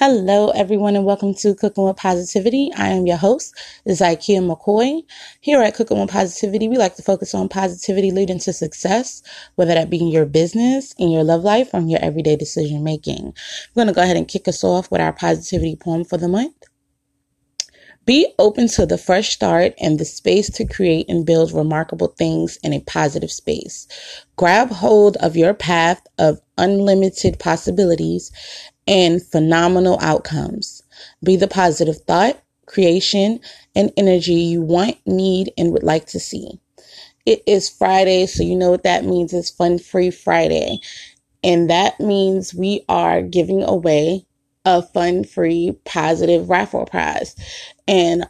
Hello, everyone, and welcome to Cooking with Positivity. I am your host, Zykia McCoy. Here at Cooking with Positivity, we like to focus on positivity leading to success, whether that be in your business, in your love life, or in your everyday decision making. I'm going to go ahead and kick us off with our positivity poem for the month. Be open to the fresh start and the space to create and build remarkable things in a positive space. Grab hold of your path of unlimited possibilities and phenomenal outcomes. Be the positive thought, creation, and energy you want, need, and would like to see. It is Friday, so you know what that means. It's Fun Free Friday. And that means we are giving away a fun free positive raffle prize. And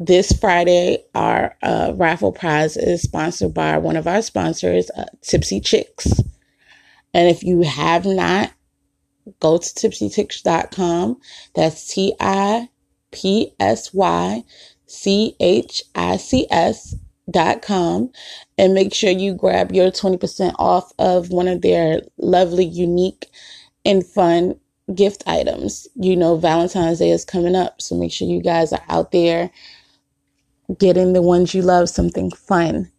this Friday, our uh, raffle prize is sponsored by one of our sponsors, uh, Tipsy Chics. And if you have not go to tipsychics.com. That's T I P S Y C H I C S dot com and make sure you grab your 20% off of one of their lovely, unique, and fun gift items. You know, Valentine's Day is coming up, so make sure you guys are out there getting the ones you love something fun.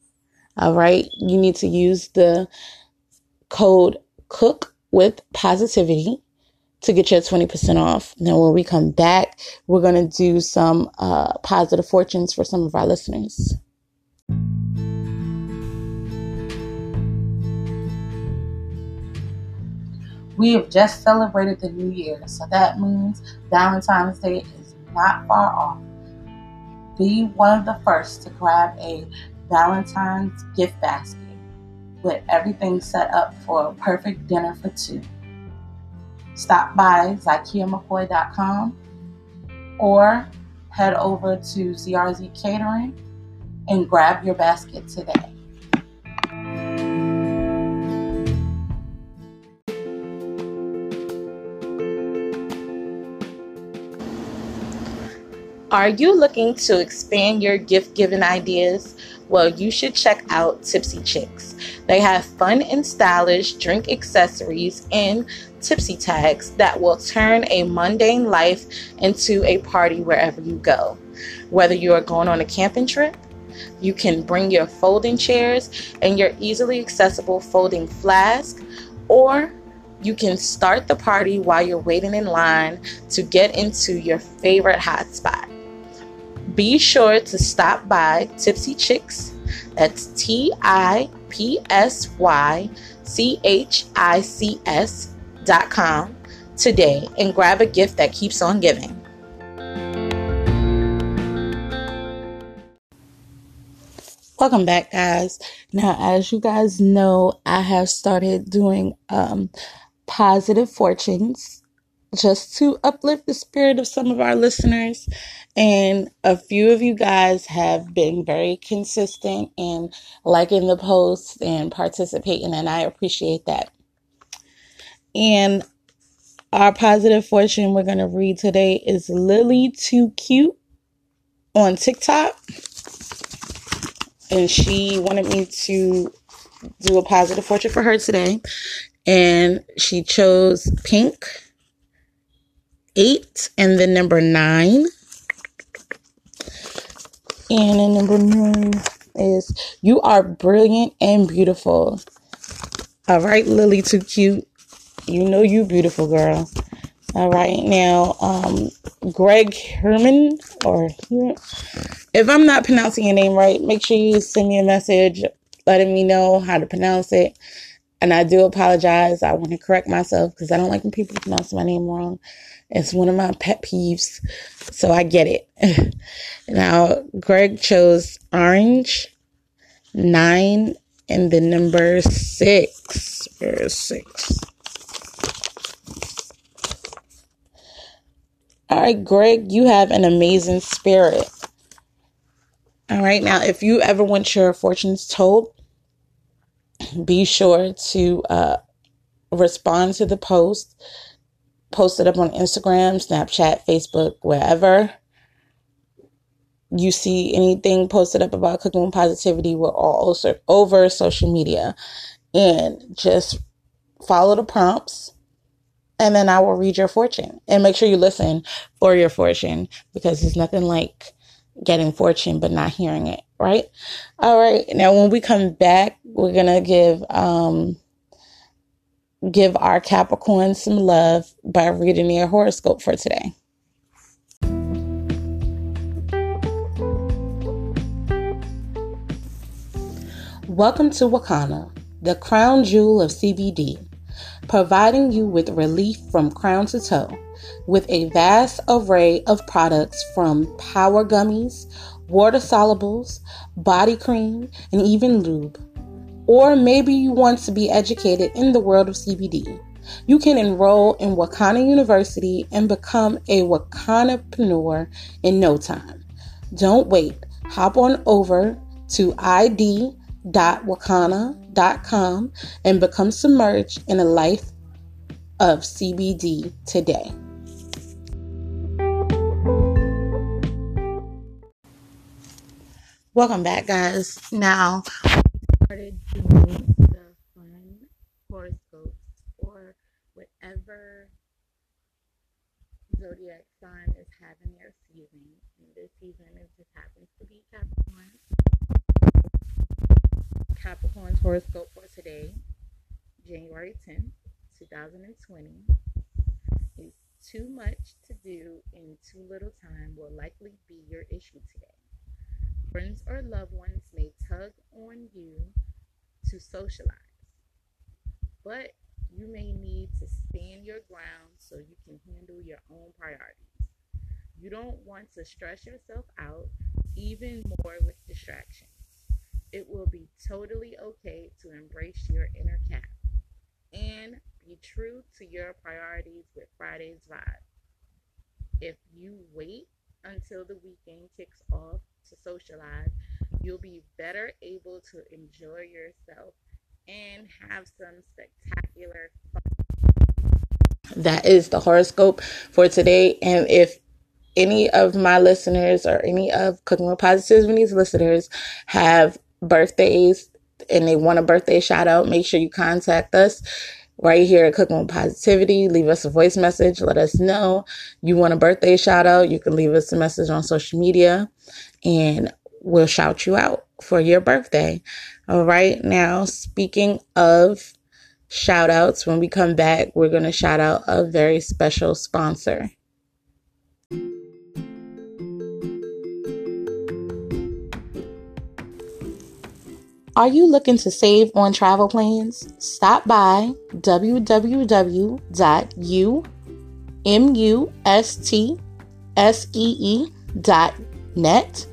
All right, you need to use the code COOK with positivity to get your 20% off. Now, when we come back, we're going to do some uh, positive fortunes for some of our listeners. We have just celebrated the new year, so that means Valentine's Day is not far off. Be one of the first to grab a Valentine's gift basket with everything set up for a perfect dinner for two. Stop by ZykiaMcCoy.com or head over to ZRZ Catering and grab your basket today. Are you looking to expand your gift giving ideas? Well, you should check out Tipsy Chics. They have fun and stylish drink accessories and tipsy tags that will turn a mundane life into a party wherever you go. Whether you are going on a camping trip, you can bring your folding chairs and your easily accessible folding flask, or you can start the party while you're waiting in line to get into your favorite hotspot. Be sure to stop by Tipsy Chics. That's T I P S Y C H I C S dot com today and grab a gift that keeps on giving. Welcome back, guys. Now, as you guys know, I have started doing um, positive fortunes just to uplift the spirit of some of our listeners. And a few of you guys have been very consistent in liking the posts and participating, and I appreciate that. And our positive fortune we're going to read today is Lily Too Cute on TikTok. And she wanted me to do a positive fortune for her today. And she chose pink eight and the number nine. And number nine is you are brilliant and beautiful. All right, Lily, too cute. You know you beautiful girl. All right, now, um, Greg Herman, or if I'm not pronouncing your name right, make sure you send me a message letting me know how to pronounce it. And I do apologize. I want to correct myself because I don't like when people pronounce my name wrong. It's one of my pet peeves. So I get it. now, Greg chose orange, nine, and the number six. Where's six? All right, Greg, you have an amazing spirit. All right, now, if you ever want your fortunes told, be sure to uh, respond to the post post it up on Instagram, Snapchat, Facebook, wherever you see anything posted up about cooking with positivity, we're all over social media. And just follow the prompts and then I will read your fortune. And make sure you listen for your fortune because there's nothing like getting fortune but not hearing it, right? All right. Now when we come back, we're going to give um give our Capricorn some love by reading your horoscope for today. Welcome to Wakana, the crown jewel of CBD, providing you with relief from crown to toe with a vast array of products from power gummies, water solubles, body cream, and even lube. Or maybe you want to be educated in the world of CBD. You can enroll in Wakana University and become a Wakanapreneur in no time. Don't wait. Hop on over to id.wakana.com and become submerged in a life of CBD today. Welcome back, guys. Now, started doing the fun horoscopes for whatever zodiac sign is having their season. And this season, it just happens to be Capricorn. Capricorn's horoscope for today, January 10th, 2020, is too much to do in too little time will likely be your issue today. Friends or loved ones may tug on you to socialize, but you may need to stand your ground so you can handle your own priorities. You don't want to stress yourself out even more with distractions it will be totally okay to embrace your inner cat and be true to your priorities with Friday's vibe. If you wait until the weekend kicks off to socialize, you'll be better able to enjoy yourself and have some spectacular fun. That is the horoscope for today. And if any of my listeners or any of Cooking with Positivity's listeners have birthdays and they want a birthday shout out, make sure you contact us right here at Cooking with Positivity. Leave us a voice message. Let us know you want a birthday shout out. You can leave us a message on social media and we'll shout you out for your birthday. All right. Now, speaking of shout outs, when we come back, we're going to shout out a very special sponsor. Are you looking to save on travel plans? Stop by www.umustsee.net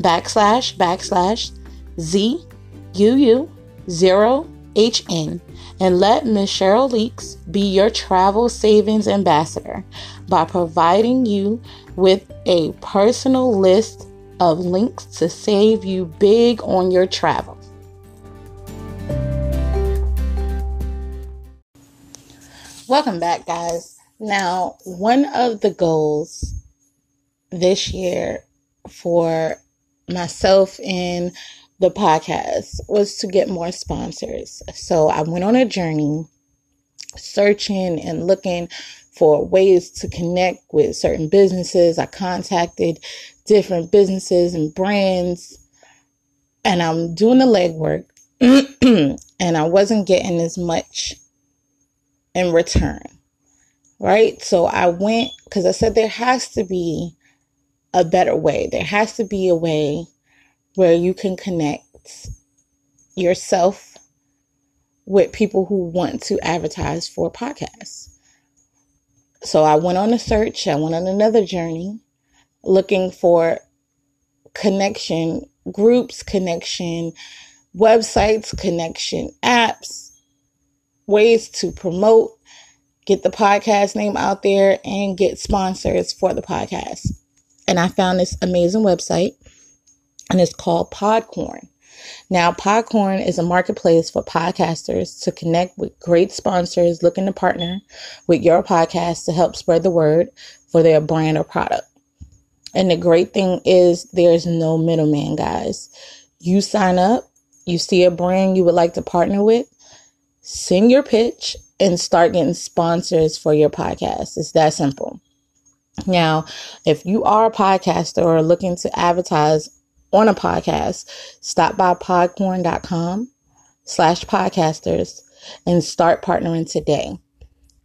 backslash backslash ZUU0HN and let Ms. Cheryl Leaks be your travel savings ambassador by providing you with a personal list of links to save you big on your travel. Welcome back, guys. Now, one of the goals this year for myself and the podcast was to get more sponsors. So I went on a journey searching and looking for ways to connect with certain businesses. I contacted different businesses and brands, and I'm doing the legwork, and I wasn't getting as much in return. Right? So I went because I said there has to be a better way. There has to be a way where you can connect yourself with people who want to advertise for podcasts. So I went on a search, I went on another journey looking for connection groups, connection websites, connection apps, ways to promote, get the podcast name out there, and get sponsors for the podcast. And I found this amazing website, and it's called Podcorn. Now, Podcorn is a marketplace for podcasters to connect with great sponsors looking to partner with your podcast to help spread the word for their brand or product. And the great thing is, there's no middleman, guys. You sign up, you see a brand you would like to partner with, send your pitch and start getting sponsors for your podcast. It's that simple. Now, if you are a podcaster or looking to advertise on a podcast, stop by podcorn.com slash podcasters and start partnering today.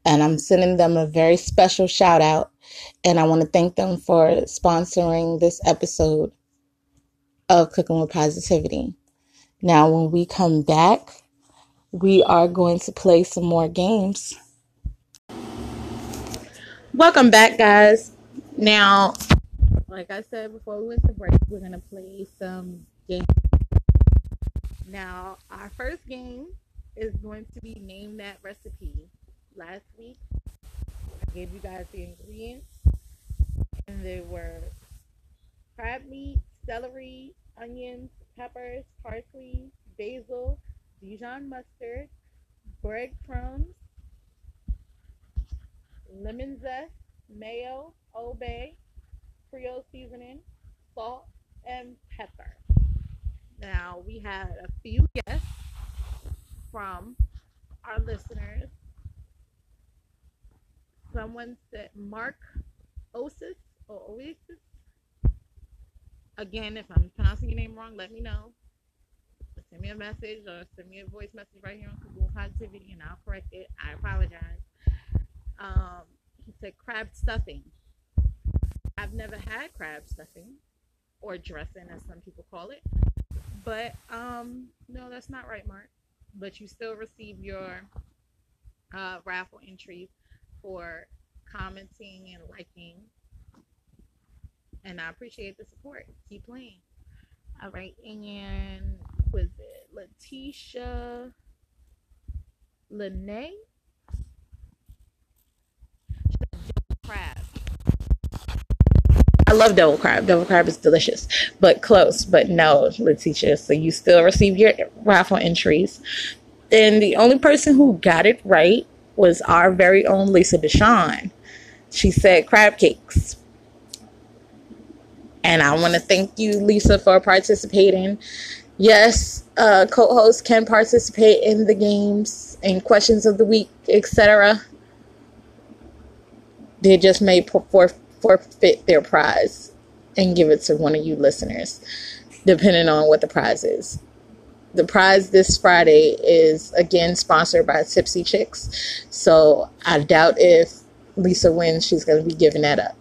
And I'm sending them a very special shout out. And I want to thank them for sponsoring this episode of Cooking with Positivity. Now, when we come back, we are going to play some more games. Welcome back, guys. Now, like I said before we went to break, we're to play some games. Now, our first game is going to be Name That Recipe. Last week, I gave you guys the ingredients, and they were crab meat, celery, onions, peppers, parsley, basil, Dijon mustard, breadcrumbs, lemon zest, mayo, Old Bay, Creole seasoning, salt, and pepper. Now we had a few guests from our listeners. Someone said Mark Osis or Oasis. Again, if I'm pronouncing your name wrong, let me know. Send me a message or send me a voice message right here on Google Positivity and I'll correct it. I apologize. Um, he said crab stuffing. I've never had crab stuffing or dressing, as some people call it. But um, no, that's not right, Mark. But you still receive your uh, raffle entries for commenting and liking. And I appreciate the support. Keep playing. All right, and was it Letitia Lene? I love devil crab. Devil crab is delicious, but close. But no, Letitia. So you still receive your raffle entries. And the only person who got it right was our very own Lisa Deshawn. She said crab cakes. And I want to thank you, Lisa, for participating. Yes, uh, co-hosts can participate in the games and questions of the week, etc. They just may forfeit their prize and give it to one of you listeners, depending on what the prize is. The prize this Friday is again sponsored by Tipsy Chics, so I doubt if Lisa wins, she's going to be giving that up.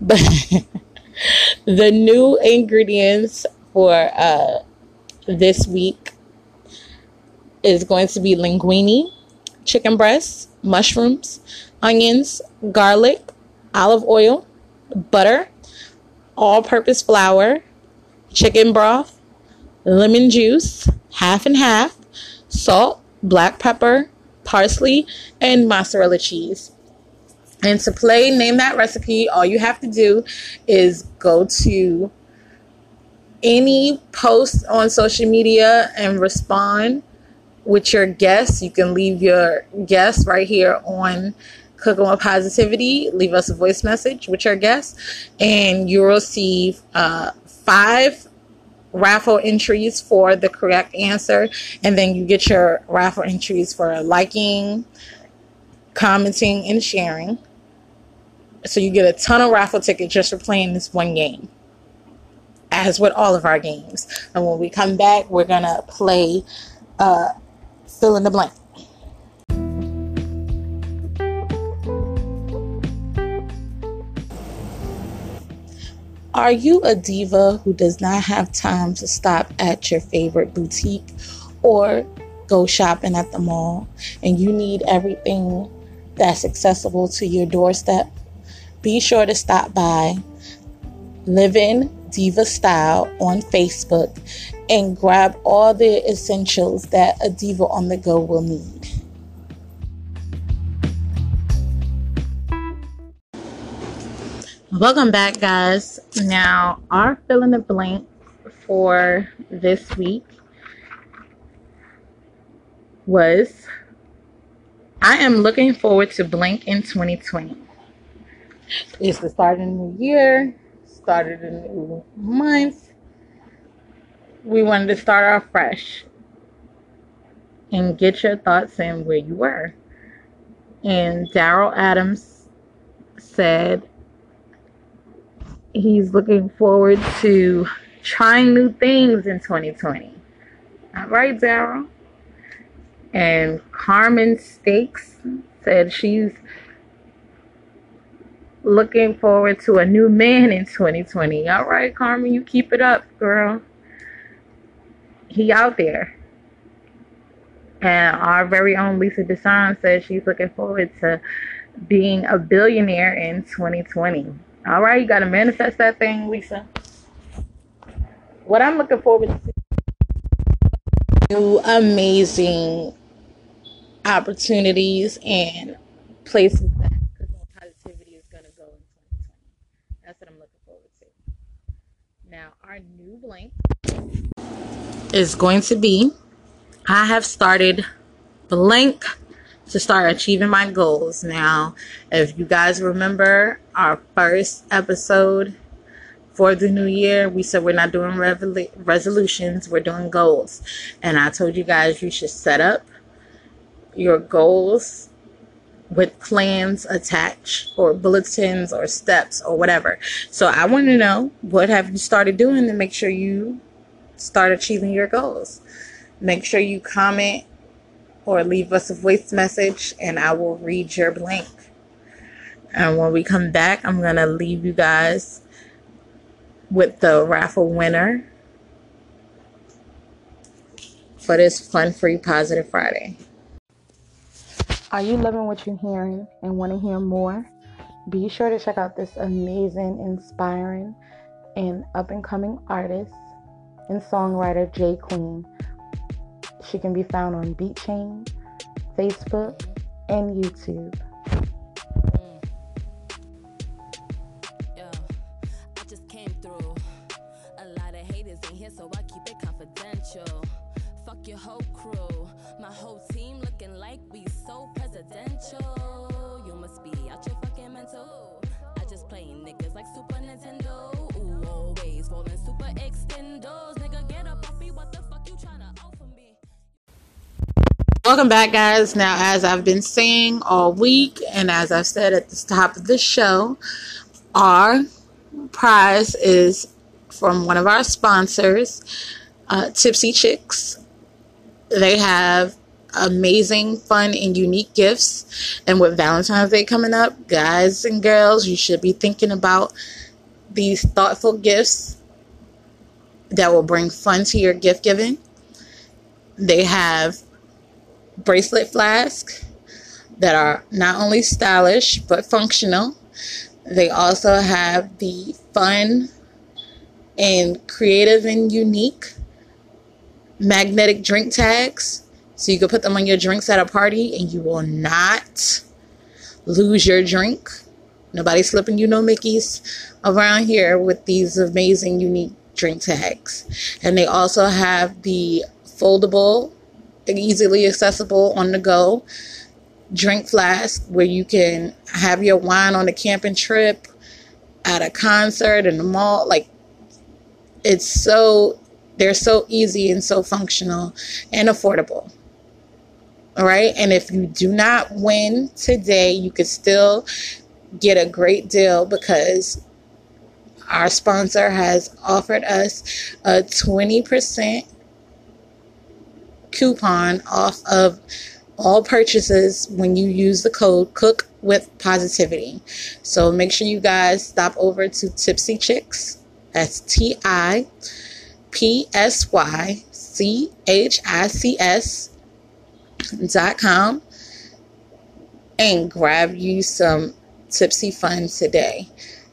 But the new ingredients for uh, this week is going to be linguine, chicken breasts, mushrooms, onions, garlic, olive oil, butter, all purpose flour, chicken broth, lemon juice, half and half, salt, black pepper, parsley, and mozzarella cheese. And to play Name That Recipe, all you have to do is go to any post on social media and respond with your guess. You can leave your guests right here on Cooking with Positivity. Leave us a voice message with your guests, and you'll receive uh, five raffle entries for the correct answer. And then you get your raffle entries for liking, commenting, and sharing. So you get a ton of raffle tickets just for playing this one game as with all of our games. And when we come back, we're going to play uh, fill in the blank. Are you a diva who does not have time to stop at your favorite boutique or go shopping at the mall and you need everything that's accessible to your doorstep? Be sure to stop by Living Diva Style on Facebook and grab all the essentials that a diva on the go will need. Welcome back, guys. Now, our fill in the blank for this week was I am looking forward to Blink in 2020. It's the start of the new year started a new month. We wanted to start off fresh. and get your thoughts in where you were. And Daryl Adams said he's looking forward to trying new things in 2020. All right, Daryl. And Carmen Stakes said she's looking forward to a new man in 2020. All right, Carmen, you keep it up, girl. He out there. And our very own Lisa Deshawn says she's looking forward to being a billionaire in 2020. All right, you got to manifest that thing, Lisa. What I'm looking forward to new amazing opportunities and places that positivity is going to go in 2020. That's what I'm looking forward to. Now, our new blank is going to be I have started blank to start achieving my goals. Now, if you guys remember our first episode for the new year, we said we're not doing revol- resolutions, we're doing goals. And I told you guys you should set up your goals with plans attached or bulletins or steps or whatever. So I want to know what have you started doing to make sure you start achieving your goals. Make sure you comment or leave us a voice message and I will read your blank. And when we come back, I'm going to leave you guys with the raffle winner for this fun free positive Friday. Are you loving what you're hearing and want to hear more? Be sure to check out this amazing, inspiring, and up and coming artist and songwriter J Queen. She can be found on BeatChain, Facebook, and YouTube. Mm. your whole crew. My whole team looking like we so presidential. You must be out your fucking mental. I just play niggas like Super Nintendo. Ooh, always rolling super extendos. Nigga, get up off me. What the fuck you tryna? Welcome back, guys. Now, as I've been saying all week, and as I've said at the top of the show, our prize is from one of our sponsors, uh, Tipsy Chics. They have amazing, fun, and unique gifts. And with Valentine's Day coming up, guys and girls, you should be thinking about these thoughtful gifts that will bring fun to your gift giving. They have bracelet flasks that are not only stylish but functional. They also have the fun and creative and unique magnetic drink tags. So you can put them on your drinks at a party and you will not lose your drink. Nobody's slipping you no Mickeys around here with these amazing, unique drink tags. And they also have the foldable, easily accessible on the go drink flask where you can have your wine on a camping trip, at a concert, in the mall. Like, it's so they're so easy and so functional and affordable. All right. And if you do not win today, you could still get a great deal because our sponsor has offered us a 20% coupon off of all purchases when you use the code cook with positivity so make sure you guys stop over to tipsy chics that's t-i P S Y C H I C S dot com and grab you some tipsy fun today.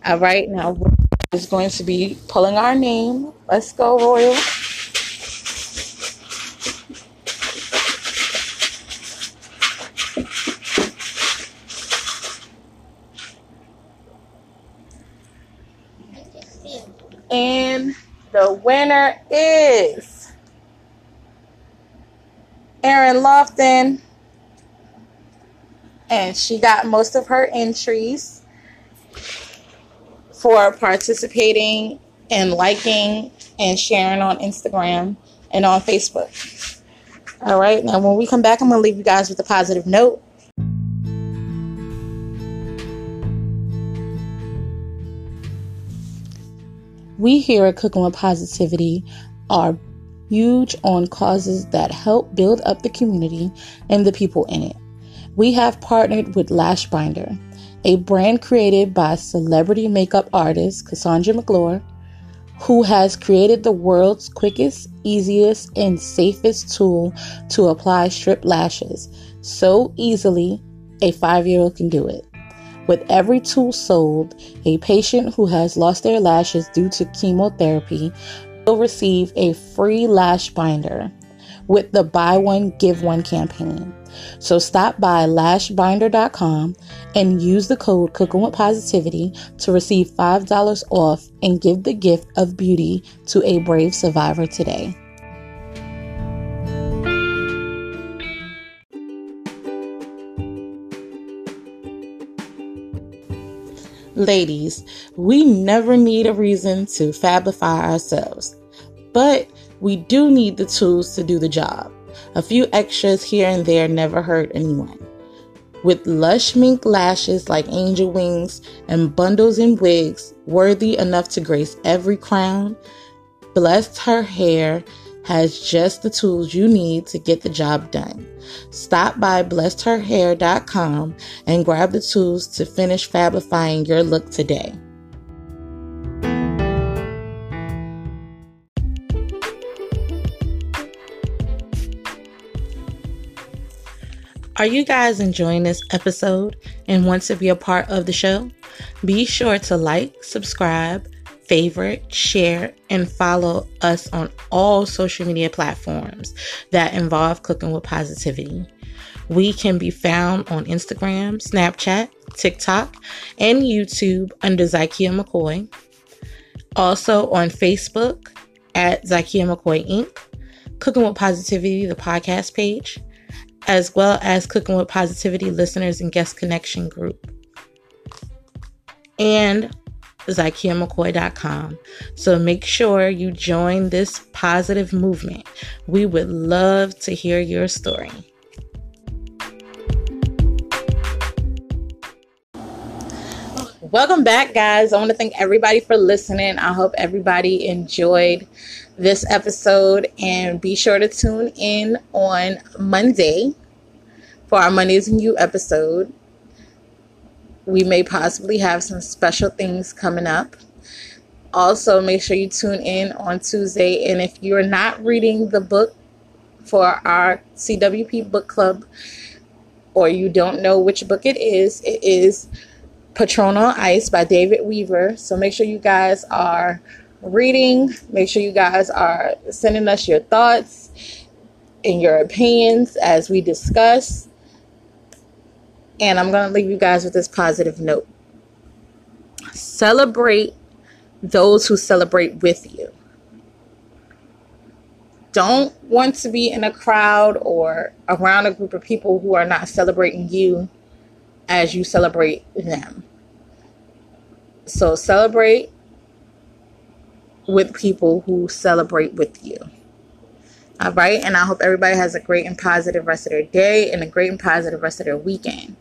All right, now we're just going to be pulling our name. Let's go, Royal. And the winner is Erin Lofton. And she got most of her entries for participating and liking and sharing on Instagram and on Facebook. All right. Now, when we come back, I'm going to leave you guys with a positive note. We here at Cooking with Positivity are huge on causes that help build up the community and the people in it. We have partnered with Lash Binder, a brand created by celebrity makeup artist Cassandra McClure, who has created the world's quickest, easiest, and safest tool to apply strip lashes so easily a five year old can do it. With every tool sold, a patient who has lost their lashes due to chemotherapy will receive a free lash binder with the buy one, give one campaign. So stop by lashbinder.com and use the code Cooking with Positivity to receive $5 off and give the gift of beauty to a brave survivor today. Ladies, we never need a reason to fabify ourselves, but we do need the tools to do the job. A few extras here and there never hurt anyone. With lush mink lashes like angel wings and bundles and wigs worthy enough to grace every crown, Blessed Her Hair has just the tools you need to get the job done. Stop by blessedherhair.com and grab the tools to finish fabifying your look today. Are you guys enjoying this episode and want to be a part of the show? Be sure to like, subscribe, favorite, share, and follow us on all social media platforms that involve cooking with positivity. We can be found on Instagram, Snapchat, TikTok, and YouTube under Zykia McCoy. Also on Facebook at Zykia McCoy Inc., Cooking with Positivity, the podcast page, as well as Cooking with Positivity listeners and guest connection group. And ZykiaMcCoy.com. So make sure you join this positive movement. We would love to hear your story. Welcome back, guys. I want to thank everybody for listening. I hope everybody enjoyed this episode and be sure to tune in on Monday for our Mondays and You episode we may possibly have some special things coming up. Also, make sure you tune in on Tuesday. And if you're not reading the book for our CWP book club, or you don't know which book it is, it is Patron on Ice by David Weaver. So make sure you guys are reading. Make sure you guys are sending us your thoughts and your opinions as we discuss. And I'm going to leave you guys with this positive note. Celebrate those who celebrate with you. Don't want to be in a crowd or around a group of people who are not celebrating you as you celebrate them. So celebrate with people who celebrate with you. All right. And I hope everybody has a great and positive rest of their day and a great and positive rest of their weekend.